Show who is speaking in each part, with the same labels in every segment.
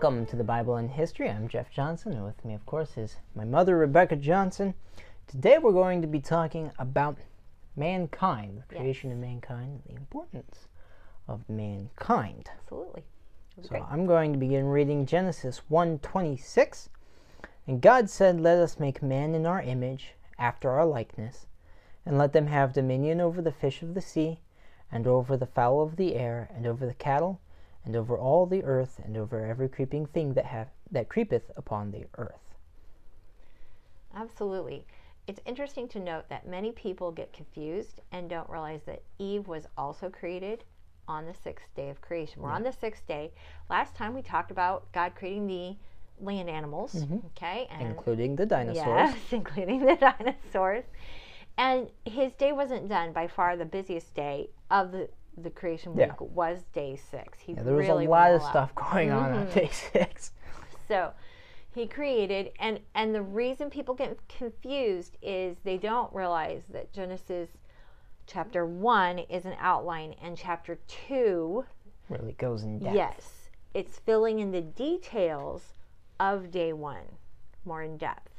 Speaker 1: Welcome to the Bible and History. I'm Jeff Johnson, and with me, of course, is my mother, Rebecca Johnson. Today we're going to be talking about mankind, the creation of mankind, and the importance of mankind.
Speaker 2: Absolutely.
Speaker 1: So I'm going to begin reading Genesis 1:26. And God said, "Let us make man in our image, after our likeness, and let them have dominion over the fish of the sea, and over the fowl of the air, and over the cattle, and over all the earth, and over every creeping thing that have that creepeth upon the earth."
Speaker 2: Absolutely. It's interesting to note that many people get confused and don't realize that Eve was also created on the sixth day of creation. We're on the sixth day. Last time we talked about God creating the land animals, mm-hmm. okay? And
Speaker 1: including the dinosaurs.
Speaker 2: Yes, including the dinosaurs. And his day wasn't done. By far, the busiest day of the, the creation week
Speaker 1: Yeah.
Speaker 2: was day six. He
Speaker 1: Yeah, there was
Speaker 2: really
Speaker 1: a lot of stuff going on on day six.
Speaker 2: So he created, and and the reason people get confused is they don't realize that Genesis chapter one is an outline, and chapter two,
Speaker 1: Really goes in depth.
Speaker 2: yes, it's filling in the details of day one more in depth.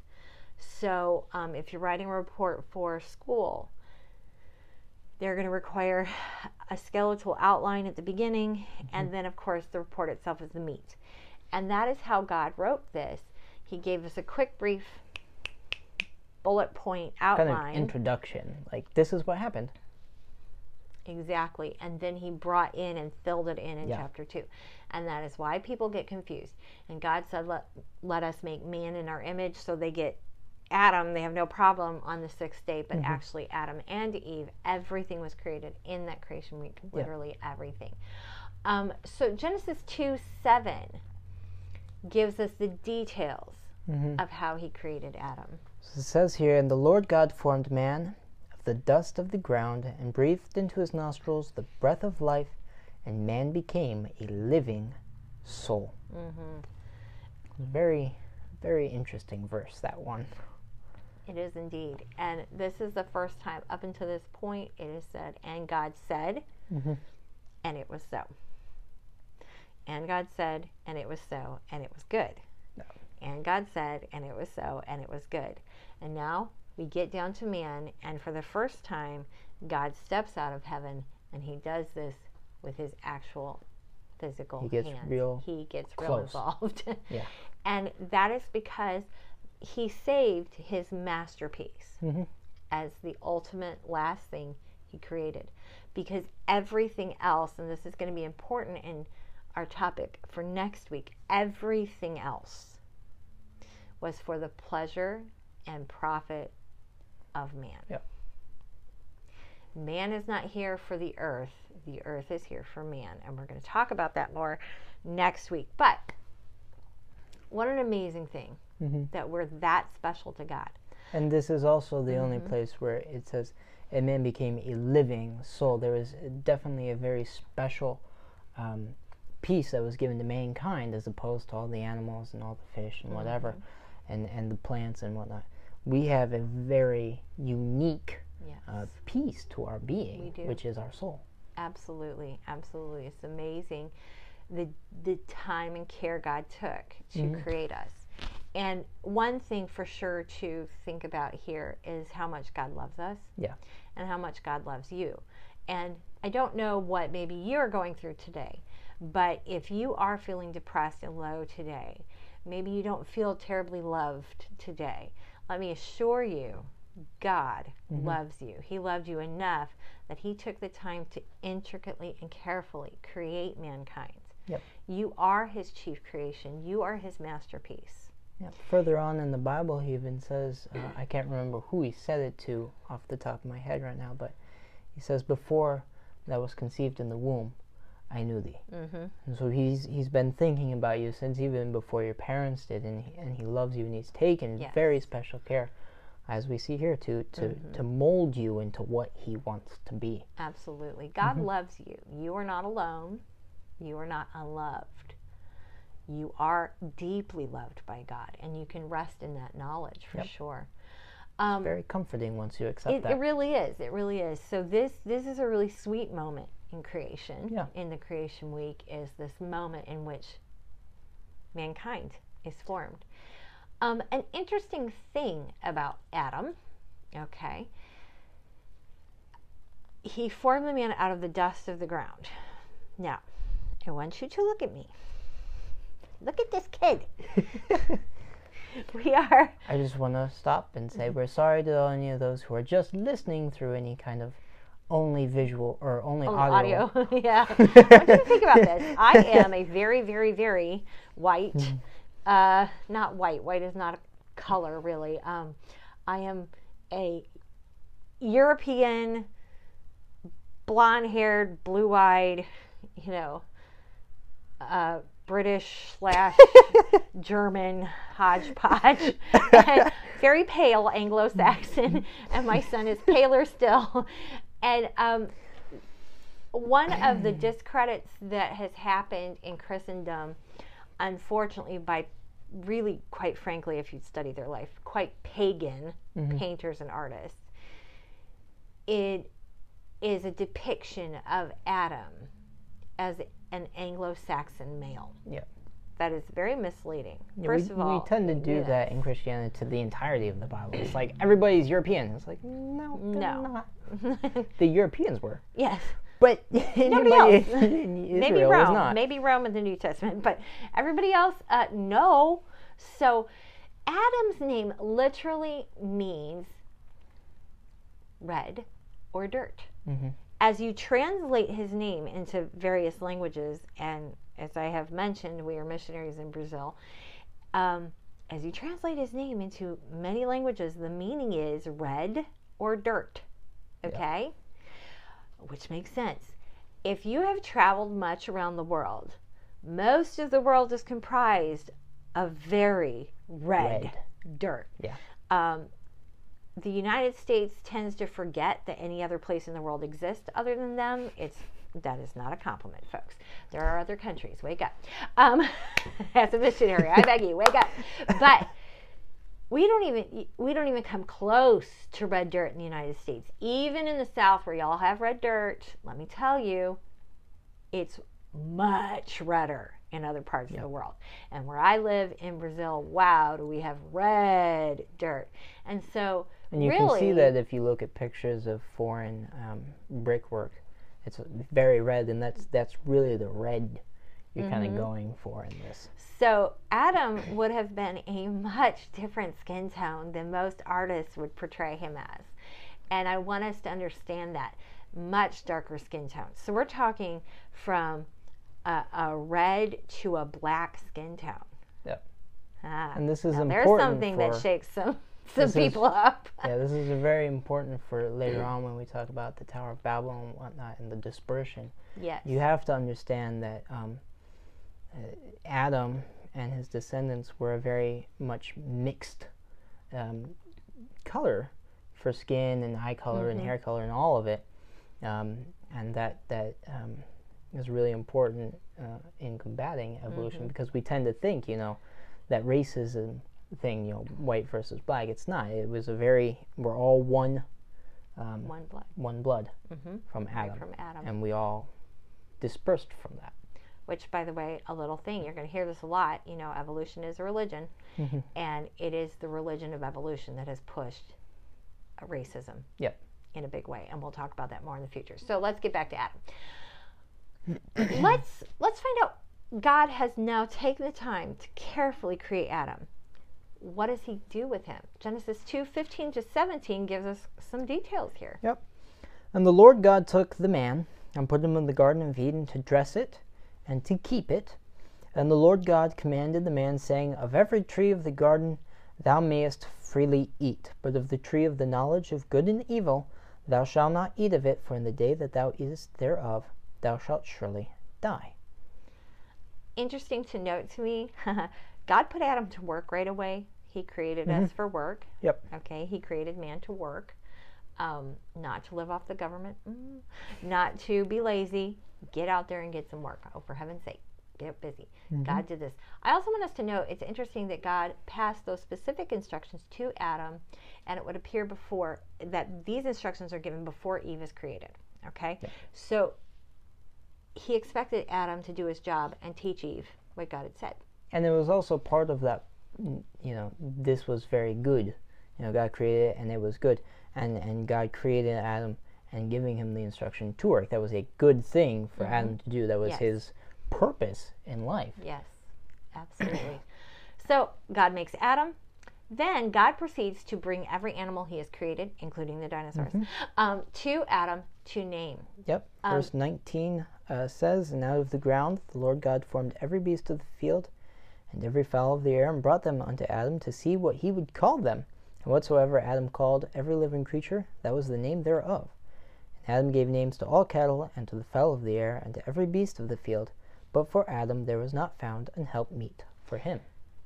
Speaker 2: So um, if you're writing a report for school, they're going to require a skeletal outline at the beginning, and mm-hmm. then, of course, the report itself is the meat. And that is how God wrote this. He gave us a quick, brief bullet point outline.
Speaker 1: Kind of introduction. Like this is what happened.
Speaker 2: Exactly. And then he brought in and filled it in in
Speaker 1: Yeah.
Speaker 2: chapter 2. And that is why people get confused. And God said, let, let us make man in our image. So they get Adam, they have no problem on the sixth day, but actually, Adam and Eve, everything was created in that creation week, literally everything. Um, so Genesis 2 7 gives us the details of how he created Adam.
Speaker 1: So it says here, and the Lord God formed man of the dust of the ground and breathed into his nostrils the breath of life, and man became a living soul. Mm-hmm. Very, very interesting verse, that one.
Speaker 2: It is indeed. And this is the first time up until this point it is said, and God said, mm-hmm. and it was so. And God said, and it was so, and it was good. And God said, and it was so, and it was good. And now we get down to man, and for the first time, God steps out of heaven and he does this with his actual physical
Speaker 1: He gets
Speaker 2: hands.
Speaker 1: real
Speaker 2: he gets real involved.
Speaker 1: Yeah.
Speaker 2: And that is because he saved his masterpiece
Speaker 1: Mm-hmm.
Speaker 2: as the ultimate last thing he created. Because everything else, and this is going to be important in our topic for next week, everything else was for the pleasure and profit of man. Man is not here for the earth, the earth is here for man. And we're going to talk about that more next week. But what an amazing thing that we're that special to God.
Speaker 1: And this is also the only
Speaker 2: Mm-hmm.
Speaker 1: place where it says, and man became a living soul. There was definitely a very special um, piece that was given to mankind as opposed to all the animals and all the fish and whatever,
Speaker 2: Mm-hmm.
Speaker 1: and, and the plants and whatnot. We have a very unique
Speaker 2: Yes.
Speaker 1: uh, piece to our being, which is our soul.
Speaker 2: Absolutely, absolutely. It's amazing the the time and care God took to mm. create us. And one thing for sure to think about here is how much God loves us
Speaker 1: Yeah.
Speaker 2: and how much God loves you. And I don't know what maybe you're going through today, but if you are feeling depressed and low today, maybe you don't feel terribly loved today, let me assure you, God mm-hmm. loves you. He loved you enough that He took the time to intricately and carefully create mankind.
Speaker 1: Yep.
Speaker 2: You are His chief creation, you are His masterpiece.
Speaker 1: Yeah. Further on in the Bible, he even says, uh, I can't remember who he said it to off the top of my head right now, but he says, Before that was conceived in the womb, I knew thee.
Speaker 2: Mm-hmm.
Speaker 1: And so he's he's been thinking about you since even before your parents did, and he, and he loves you, and he's taken
Speaker 2: Yes.
Speaker 1: very special care, as we see here, to to, to mold you into what he wants to be.
Speaker 2: Absolutely. God loves you. You are not alone. You are not unloved. You are deeply loved by God, and you can rest in that knowledge for
Speaker 1: Yep.
Speaker 2: sure. Um,
Speaker 1: Very comforting once you accept
Speaker 2: it,
Speaker 1: that.
Speaker 2: it really is. It really is. So this this is a really sweet moment in creation.
Speaker 1: Yeah.
Speaker 2: In the creation week is this moment in which mankind is formed. Um, an interesting thing about Adam, okay, he formed the man out of the dust of the ground. Now, I want you to look at me. Look at this kid. we are.
Speaker 1: I just want to stop and say we're sorry to any of those who are just listening through any kind of only visual or only,
Speaker 2: only
Speaker 1: audio.
Speaker 2: audio. yeah. I want you to think about this. I am a very, very, very white. Uh, not white. White is not a color, really. Um, I am a European, blonde-haired, blue-eyed, you know, uh, British slash German hodgepodge, and very pale Anglo-Saxon, and my son is paler still. And um, one of the discredits that has happened in Christendom, unfortunately, by really, quite frankly, if you study their life, quite pagan painters and artists, it is a depiction of Adam as an Anglo-Saxon male.
Speaker 1: Yeah.
Speaker 2: That is very misleading.
Speaker 1: Yeah,
Speaker 2: First
Speaker 1: we,
Speaker 2: of all,
Speaker 1: we tend to do that in Christianity to the entirety of the Bible. It's like everybody's European. It's like no,
Speaker 2: No.
Speaker 1: not. The Europeans were,
Speaker 2: yes.
Speaker 1: but
Speaker 2: Nobody
Speaker 1: anybody
Speaker 2: else. maybe
Speaker 1: was
Speaker 2: Rome,
Speaker 1: not.
Speaker 2: maybe Rome in the New Testament, but everybody else, uh, no. So Adam's name literally means red or dirt.
Speaker 1: Mhm.
Speaker 2: As you translate his name into various languages, and as I have mentioned, we are missionaries in Brazil. Um, as you translate his name into many languages, the meaning is red or dirt. Okay? Which makes sense. If you have traveled much around the world, most of the world is comprised of very red, dirt.
Speaker 1: Yeah.
Speaker 2: Um, the United States tends to forget that any other place in the world exists other than them. It's that is not a compliment, folks. There are other countries. Wake up. Um, as a missionary, I beg you, wake up. But we don't even we don't even come close to red dirt in the United States. Even in the South, where y'all have red dirt, let me tell you, it's much redder in other parts of the world. And where I live in Brazil, wow, do we have red dirt? And so,
Speaker 1: And you
Speaker 2: really,
Speaker 1: can see that if you look at pictures of foreign um, brickwork. It's very red, and that's that's really the red you're kind
Speaker 2: Mm-hmm.
Speaker 1: of going for in this.
Speaker 2: So Adam would have been a much different skin tone than most artists would portray him as. And I want us to understand that much darker skin tone. So we're talking from a, a red to a black skin tone.
Speaker 1: Yep.
Speaker 2: Ah,
Speaker 1: And this is
Speaker 2: now there's something that shakes some some
Speaker 1: This is-
Speaker 2: people up.
Speaker 1: yeah, this is a very important for later on when we talk about the Tower of Babel and whatnot and the dispersion.
Speaker 2: yes.
Speaker 1: You have to understand that um, uh, Adam and his descendants were a very much mixed um, color for skin and eye color and hair color and all of it, um, and that that um, is really important uh, in combating evolution because we tend to think, you know, that racism thing, you know, white versus black. It's not. It was a very we're all one um,
Speaker 2: One blood
Speaker 1: one blood
Speaker 2: hmm
Speaker 1: from Adam,
Speaker 2: from Adam.
Speaker 1: and we all dispersed from that.
Speaker 2: which by the way a little thing you're going to hear this a lot you know evolution is a religion
Speaker 1: Mhm.
Speaker 2: and it is the religion of evolution that has pushed racism
Speaker 1: Yep.
Speaker 2: in a big way and we'll talk about that more in the future so let's get back to adam let's let's find out god has now taken the time to carefully create adam what does he do with him genesis 2 15 to 17 gives us some details here
Speaker 1: Yep. And the Lord God took the man and put him in the garden of Eden to dress it and to keep it. And the Lord God commanded the man, saying, Of every tree of the garden thou mayest freely eat, but of the tree of the knowledge of good and evil thou shalt not eat of it, for in the day that thou eatest thereof thou shalt surely die.
Speaker 2: interesting to note to me god put adam to work right away he created us for work
Speaker 1: Yep.
Speaker 2: Okay, he created man to work, um, not to live off the government, mm, not to be lazy. Get out there and get some work. Oh, for heaven's sake, get busy. God did this. I also want us to know it's interesting that God passed those specific instructions to Adam, and it would appear before that these instructions are given before Eve is created. Okay, so he expected Adam to do his job and teach Eve what God had said.
Speaker 1: And it was also part of that. mm, You know, this was very good. You know, God created it, and it was good, and and God created Adam and giving him the instruction to work. That was a good thing for Adam to do. That was
Speaker 2: Yes.
Speaker 1: his purpose in life.
Speaker 2: Yes, absolutely. so God makes Adam. Then God proceeds to bring every animal he has created, including the dinosaurs, um, to Adam to name.
Speaker 1: Yep. Verse 19 uh, says, And out of the ground the Lord God formed every beast of the field and every fowl of the air, and brought them unto Adam to see what he would call them. And whatsoever Adam called every living creature, that was the name thereof. And Adam gave names to all cattle, and to the fowl of the air, and to every beast of the field. But for Adam there was not found an helpmeet for him.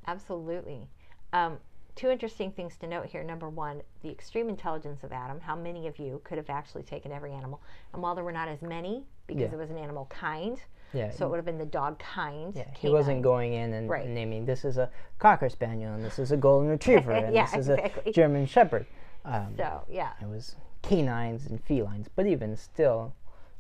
Speaker 2: Absolutely. Um, two interesting things to note here. Number one, the extreme intelligence of Adam. How many of you could have actually taken every animal? And while there were not as many, because
Speaker 1: Yeah.
Speaker 2: it was an animal kind,
Speaker 1: Yeah.
Speaker 2: so it would have been the dog kind.
Speaker 1: yeah, he wasn't going in and
Speaker 2: Right.
Speaker 1: naming this is a cocker spaniel and this is a golden retriever and
Speaker 2: Yeah,
Speaker 1: this is
Speaker 2: exactly.
Speaker 1: a German shepherd. Um,
Speaker 2: So, yeah.
Speaker 1: It was canines and felines, but even still,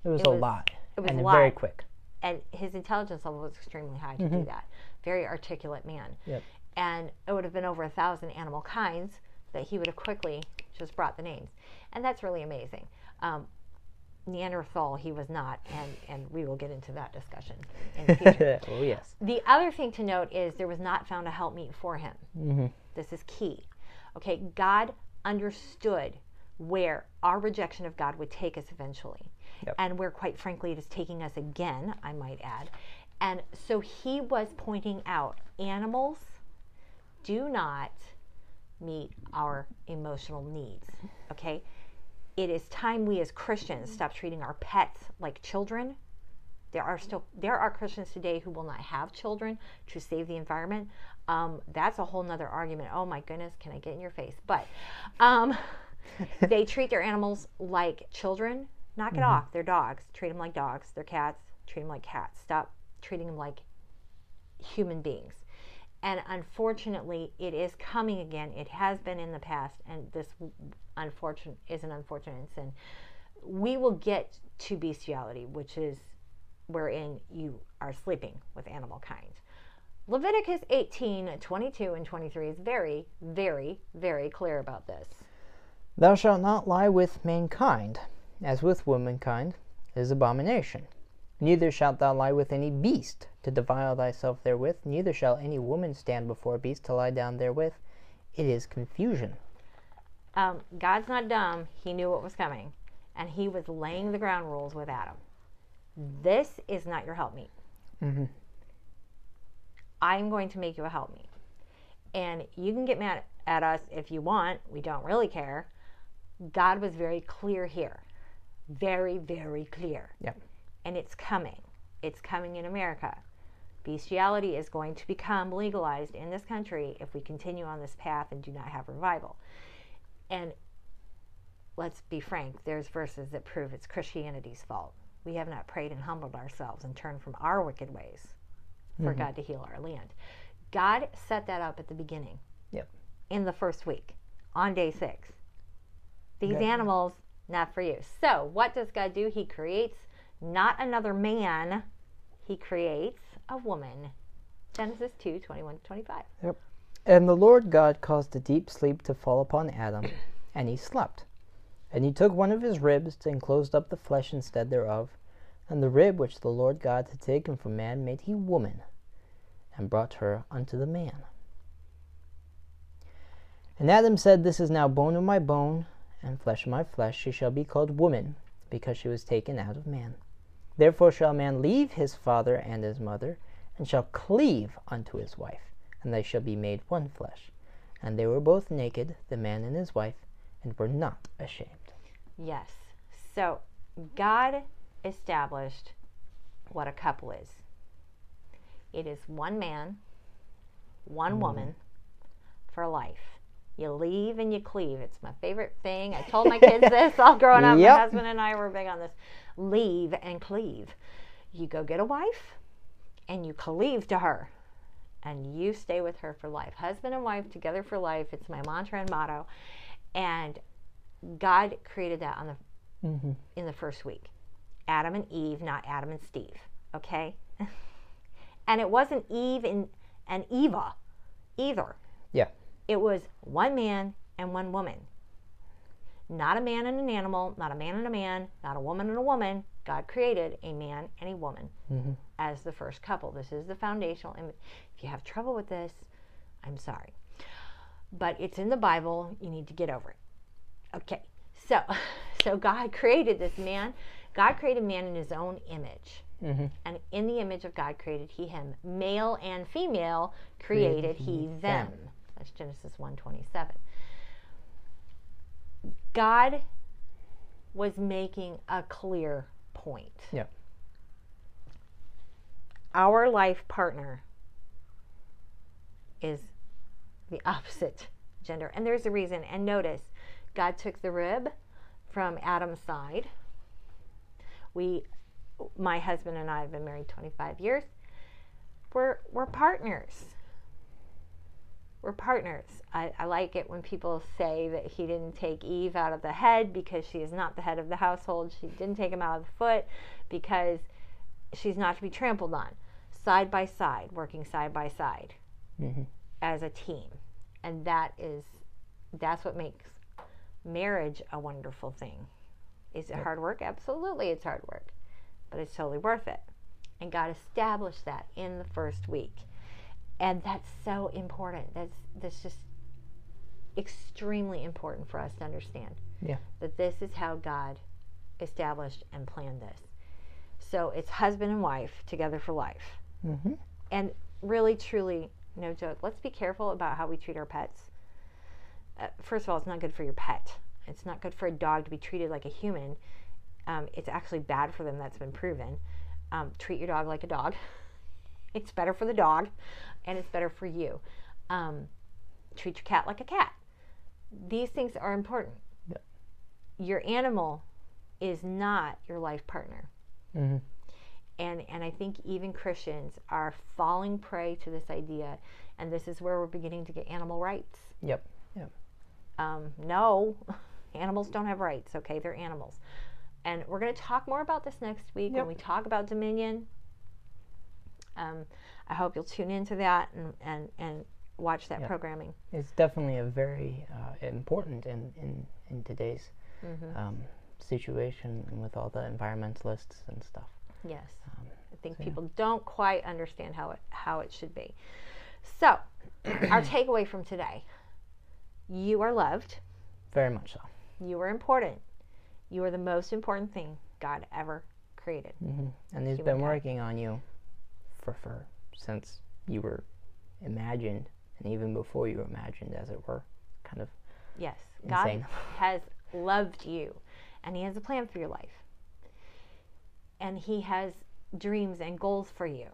Speaker 1: it was
Speaker 2: It
Speaker 1: a
Speaker 2: was-
Speaker 1: lot
Speaker 2: it was
Speaker 1: and
Speaker 2: a
Speaker 1: very quick.
Speaker 2: and his intelligence level was extremely high to do that. Very articulate man.
Speaker 1: Mm-hmm. Yep.
Speaker 2: And it would have been over a thousand animal kinds that he would have quickly just brought the names. And that's really amazing. Um, Neanderthal, he was not, and, and we will get into that discussion in the future.
Speaker 1: oh yes.
Speaker 2: the other thing to note is there was not found a helpmeet for him.
Speaker 1: hmm
Speaker 2: This is key. Okay, God understood where our rejection of God would take us eventually.
Speaker 1: Yep.
Speaker 2: And where, quite frankly, it is taking us again, I might add. And so he was pointing out animals do not meet our emotional needs. Okay? It is time we as Christians stop treating our pets like children. There are still there are Christians today who will not have children to save the environment. Um, that's a whole nother argument. Oh my goodness, can I get in your face? But um, they treat their animals like children. Knock it off. They're dogs. Treat them like dogs. They're cats. Treat them like cats. Stop treating them like human beings. And unfortunately, it is coming again. It has been in the past, and this unfortunate is an unfortunate sin. We will get to bestiality, which is wherein you are sleeping with animal kind. Leviticus 18, 22, and 23 is very, very, very clear about this.
Speaker 1: Thou shalt not lie with mankind, as with womankind, is abomination. Neither shalt thou lie with any beast to defile thyself therewith, neither shall any woman stand before a beast to lie down therewith. It is confusion.
Speaker 2: Um, God's not dumb. He knew what was coming, and He was laying the ground rules with Adam. This is not your helpmeet.
Speaker 1: Mhm.
Speaker 2: I'm going to make you a helpmeet. And you can get mad at us if you want. We don't really care. God was very clear here. Very, very clear.
Speaker 1: Yep.
Speaker 2: And it's coming. It's coming in America. Bestiality is going to become legalized in this country if we continue on this path and do not have revival. And let's be frank, there's verses that prove it's Christianity's fault. We have not prayed and humbled ourselves and turned from our wicked ways for mm-hmm. God to heal our land. God set that up at the beginning.
Speaker 1: Yep.
Speaker 2: In the first week, on day six. These
Speaker 1: Yep.
Speaker 2: animals, not for you. So, what does God do? He creates not another man, He creates a woman. Genesis 2 21 to 25.
Speaker 1: And the Lord God caused a deep sleep to fall upon Adam, and he slept. And he took one of his ribs and closed up the flesh instead thereof, and the rib which the Lord God had taken from man made he woman, and brought her unto the man. And Adam said, This is now bone of my bone, and flesh of my flesh. She shall be called woman, because she was taken out of man. Therefore shall a man leave his father and his mother, and shall cleave unto his wife and they shall be made one flesh. And they were both naked, the man and his wife, and were not ashamed.
Speaker 2: Yes. So, God established what a couple is it is one man, one mm-hmm. woman for life. You leave and you cleave. It's my favorite thing. I told my kids this all growing up.
Speaker 1: Yep.
Speaker 2: My husband and I were big on this. Leave and cleave. You go get a wife and you cleave to her and you stay with her for life. Husband and wife together for life. It's my mantra and motto. And God created that on the
Speaker 1: Mm-hmm.
Speaker 2: in the first week. Adam and Eve, not Adam and Steve. Okay? and it wasn't Eve in and Eva either.
Speaker 1: Yeah.
Speaker 2: It was one man and one woman. Not a man and an animal, not a man and a man, not a woman and a woman. God created a man and a woman
Speaker 1: Mm-hmm.
Speaker 2: as the first couple. This is the foundational image. If you have trouble with this, I'm sorry. But it's in the Bible. You need to get over it. Okay. So, so God created this man. God created man in his own image.
Speaker 1: Mm-hmm.
Speaker 2: And in the image of God created he him. Male and female created he them. That's Genesis 1:27. God was making a clear point.
Speaker 1: Yeah.
Speaker 2: Our life partner is the opposite gender. And there's a reason. And notice, God took the rib from Adam's side. We my husband and I have been married 25 years. We're we're partners. We're partners. I, I like it when people say that he didn't take Eve out of the head because she is not the head of the household. She didn't take him out of the foot because she's not to be trampled on. Side by side, working side by side
Speaker 1: Mm-hmm.
Speaker 2: as a team. And that is that's what makes marriage a wonderful thing. Is it
Speaker 1: Yep.
Speaker 2: hard work? Absolutely it's hard work. But it's totally worth it. And God established that in the first week. And that's so important. That's that's just extremely important for us to understand.
Speaker 1: Yeah.
Speaker 2: That this is how God established and planned this. So it's husband and wife together for life
Speaker 1: Mm-hmm.
Speaker 2: and really truly no joke let's be careful about how we treat our pets uh, first of all it's not good for your pet it's not good for a dog to be treated like a human um, it's actually bad for them that's been proven um, treat your dog like a dog it's better for the dog and it's better for you um, treat your cat like a cat these things are important
Speaker 1: Yep.
Speaker 2: your animal is not your life partner
Speaker 1: Mm-hmm.
Speaker 2: and and I think even Christians are falling prey to this idea, and this is where we're beginning to get animal rights.
Speaker 1: Yep.
Speaker 2: Um, no, animals don't have rights. Okay, they're animals, and we're going to talk more about this next week
Speaker 1: Yep.
Speaker 2: when we talk about dominion. Um, I hope you'll tune into that and and and watch that
Speaker 1: Yeah.
Speaker 2: programming.
Speaker 1: It's definitely a very uh, important in, in, in today's
Speaker 2: hmm
Speaker 1: um, situation and with all the environmentalists and stuff.
Speaker 2: Yes,
Speaker 1: Um,
Speaker 2: I think
Speaker 1: so, yeah.
Speaker 2: people don't quite understand how it how it should be. So, our takeaway from today: you are loved.
Speaker 1: very much so.
Speaker 2: You are important. You are the most important thing God ever created.
Speaker 1: hmm And He's
Speaker 2: Humankind.
Speaker 1: been working on you for, since you were imagined, and even before you were imagined, as it were. Kind of
Speaker 2: Yes, God has loved you and He has a plan for your life. And He has dreams and goals for you.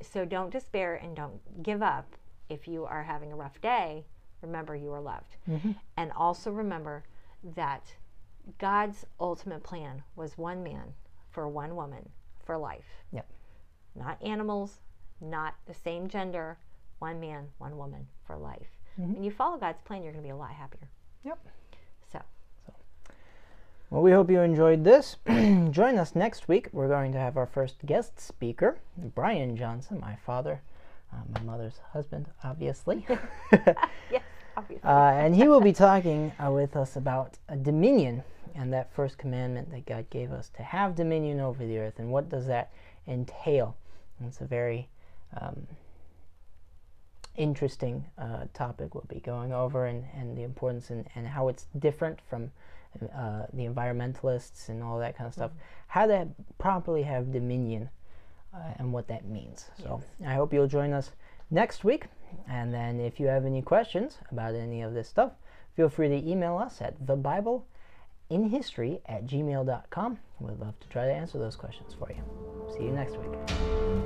Speaker 2: So don't despair and don't give up if you are having a rough day. Remember, you are loved.
Speaker 1: Mhm.
Speaker 2: And also remember that God's ultimate plan was one man for one woman for life.
Speaker 1: Yep.
Speaker 2: Not animals, not the same gender, one man, one woman for life.
Speaker 1: Mhm.
Speaker 2: When you follow God's plan, you're going to be a lot happier.
Speaker 1: Yep.
Speaker 2: So,
Speaker 1: Well, we hope you enjoyed this. Join us next week. We're going to have our first guest speaker, Brian Johnson, my father, uh, my mother's husband, obviously.
Speaker 2: yes, obviously.
Speaker 1: uh, and he will be talking uh, with us about uh, dominion and that first commandment that God gave us to have dominion over the earth. And what does that entail? And it's a very um, interesting uh, topic we'll be going over and, and the importance and, and how it's different from uh, the environmentalists and all that kind of stuff. How to properly have dominion uh, and what that means. So I hope you'll join us next week. And then if you have any questions about any of this stuff, feel free to email us at thebibleiinhistory at gmail.com. We'd love to try to answer those questions for you. See you next week.